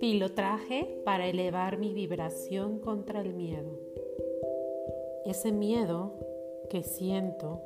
Pilotraje para elevar mi vibración contra el miedo. Ese miedo que siento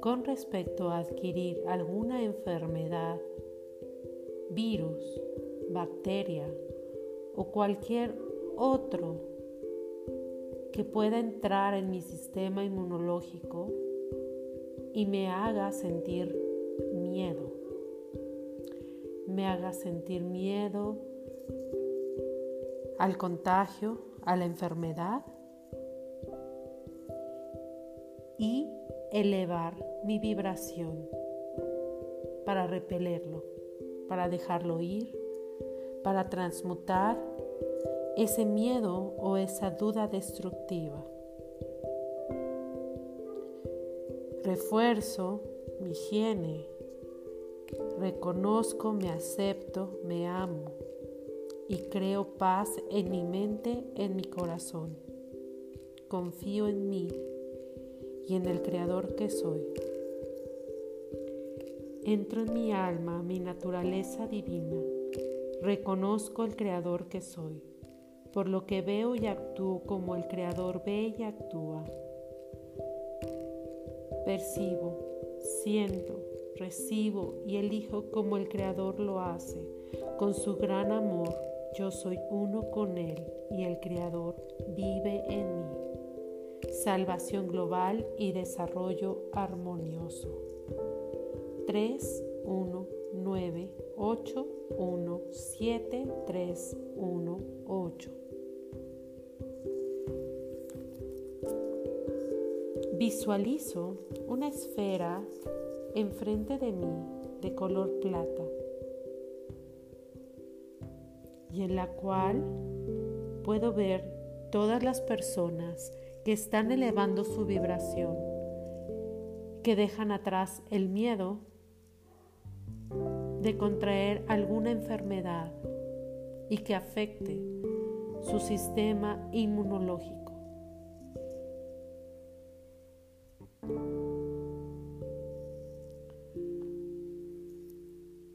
con respecto a adquirir alguna enfermedad, virus, bacteria o cualquier otro que pueda entrar en mi sistema inmunológico y me haga sentir miedo. Me haga sentir miedo al contagio, a la enfermedad y elevar mi vibración para repelerlo, para dejarlo ir, para transmutar ese miedo o esa duda destructiva. Refuerzo mi higiene, reconozco, me acepto, me amo y creo paz en mi mente, en mi corazón. Confío en mí y en el Creador que soy. Entro en mi alma, mi naturaleza divina. Reconozco el Creador que soy, por lo que veo y actúo como el Creador ve y actúa. Percibo, siento, recibo y elijo como el Creador lo hace. Con su gran amor, yo soy uno con Él y el Creador vive en mí salvación global y desarrollo armonioso. 3, 1, 9, 8, 1, 7, 3, 1, 8. Visualizo una esfera enfrente de mí de color plata y en la cual puedo ver todas las personas que están elevando su vibración, que dejan atrás el miedo de contraer alguna enfermedad y que afecte su sistema inmunológico.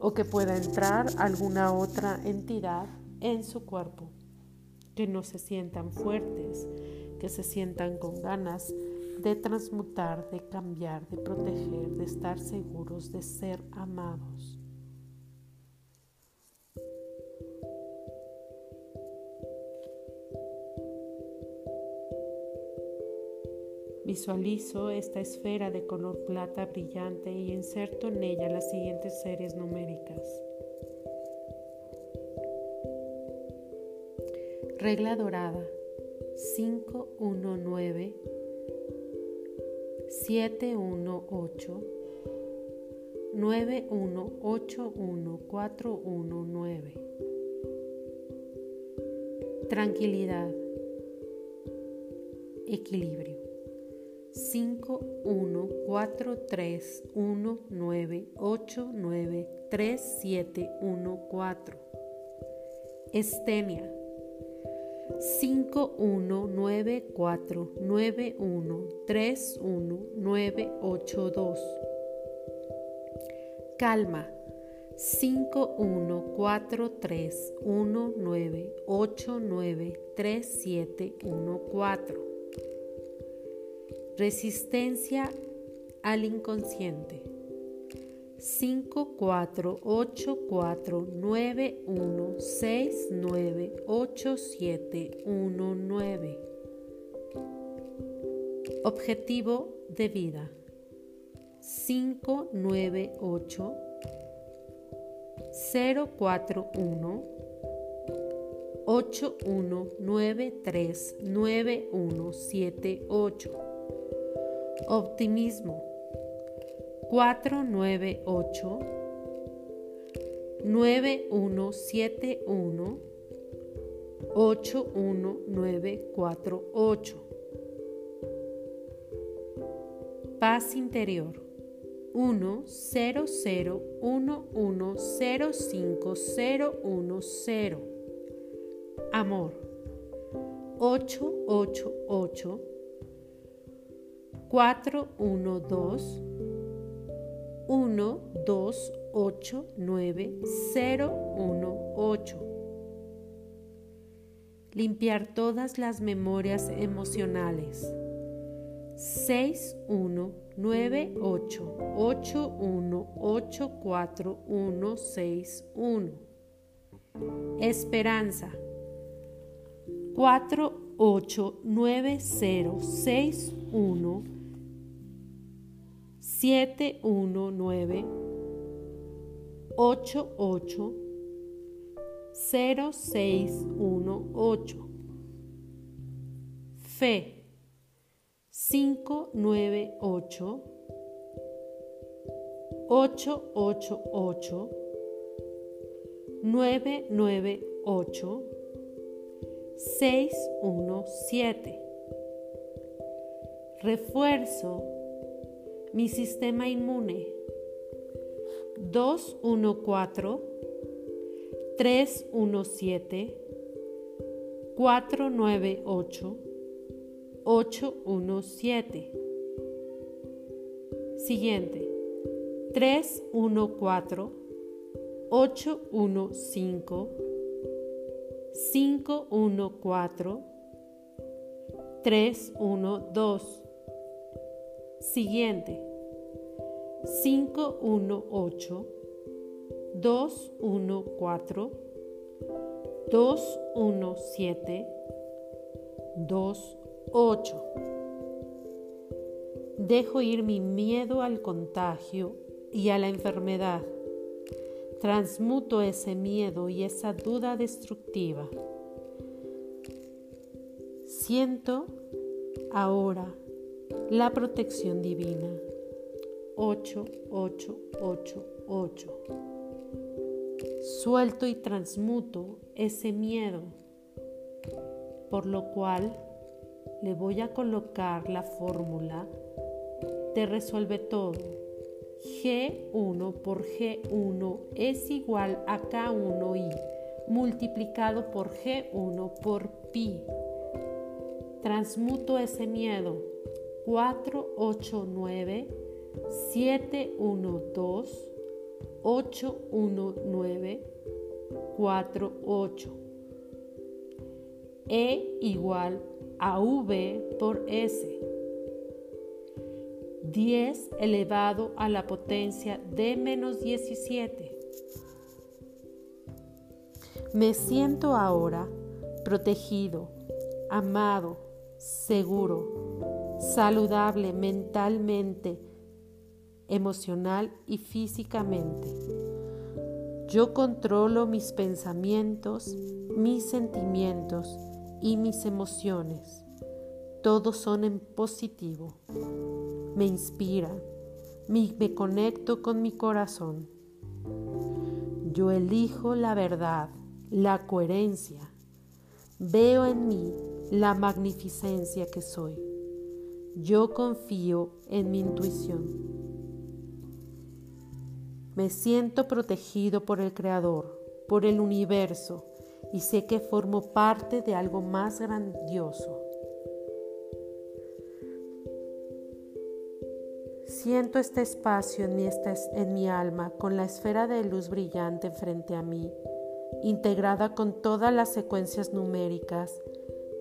O que pueda entrar alguna otra entidad en su cuerpo, que no se sientan fuertes, que se sientan con ganas de transmutar, de cambiar, de proteger, de estar seguros, de ser amados. Visualizo esta esfera de color plata brillante y inserto en ella las siguientes series numéricas. Regla dorada 519 718 9181419 Tranquilidad. Equilibrio. 514319893714 Estenia 51949131982. Calma 514319893714. Resistencia al inconsciente. 5 4 8 4 9 1 6 9 8 7 1 9 Objetivo de vida. 5 9 8 Optimismo. 498 9171 81948. Paz interior. 1 0 0 1 1 0 5 0 1 0. Amor. 8 8 8 4, 1, 2, 1, 2, 8, 9, 0, 1, 8. Limpiar todas las memorias emocionales. 6, 1, 9, 8, 8, 1, 8, 4, 1, 6, 1. Esperanza. 4, 8, 9, 0, 6, 1, 7, 1, 9, 8, 8, 0, 6, 1, 8. Fe 5, 9, 8, 8, 8, 8, 9, 9, 8, 6, 1, 7. Refuerzo mi sistema inmune. 214 317 498 817 Siguiente. 314 815 514 312 Siguiente. 518 214 217 28. Dejo ir mi miedo al contagio y a la enfermedad. Transmuto ese miedo y esa duda destructiva. Siento ahora la protección divina. 8, 8, 8, 8. Suelto y transmuto ese miedo, por lo cual le voy a colocar la fórmula de resuelve todo. G1 por G1 es igual a K1i multiplicado por G1 por pi. Transmuto ese miedo 489 712 819 48 E igual a V por S. 10 elevado a la potencia de menos 17 Me siento ahora protegido, amado, seguro, saludable mentalmente, emocional y físicamente. Yo controlo mis pensamientos, mis sentimientos y mis emociones. Todos son en positivo. Me inspiran, me, conecto con mi corazón. Yo elijo la verdad, la coherencia. Veo en mí la magnificencia que soy. Yo confío en mi intuición. Me siento protegido por el Creador, por el universo, y sé que formo parte de algo más grandioso. Siento este espacio en mi, en mi alma con la esfera de luz brillante frente a mí, integrada con todas las secuencias numéricas,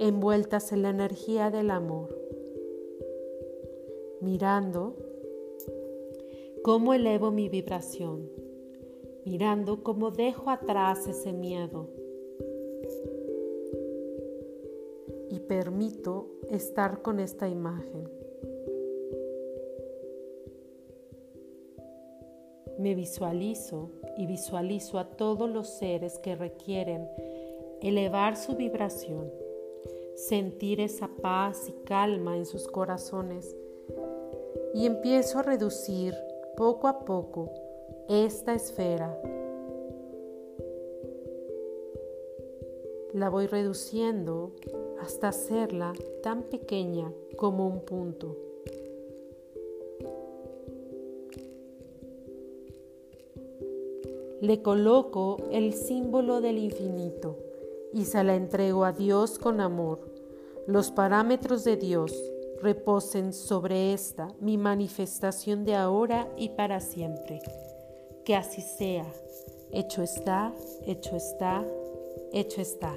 envueltas en la energía del amor mirando cómo elevo mi vibración, mirando cómo dejo atrás ese miedo y permito estar con esta imagen. Me visualizo y visualizo a todos los seres que requieren elevar su vibración, sentir esa paz y calma en sus corazones y empiezo a reducir poco a poco esta esfera. La voy reduciendo hasta hacerla tan pequeña como un punto. Le coloco el símbolo del infinito y se la entrego a Dios con amor, los parámetros de Dios reposen sobre esta mi manifestación de ahora y para siempre. Que así sea. Hecho está, hecho está, hecho está.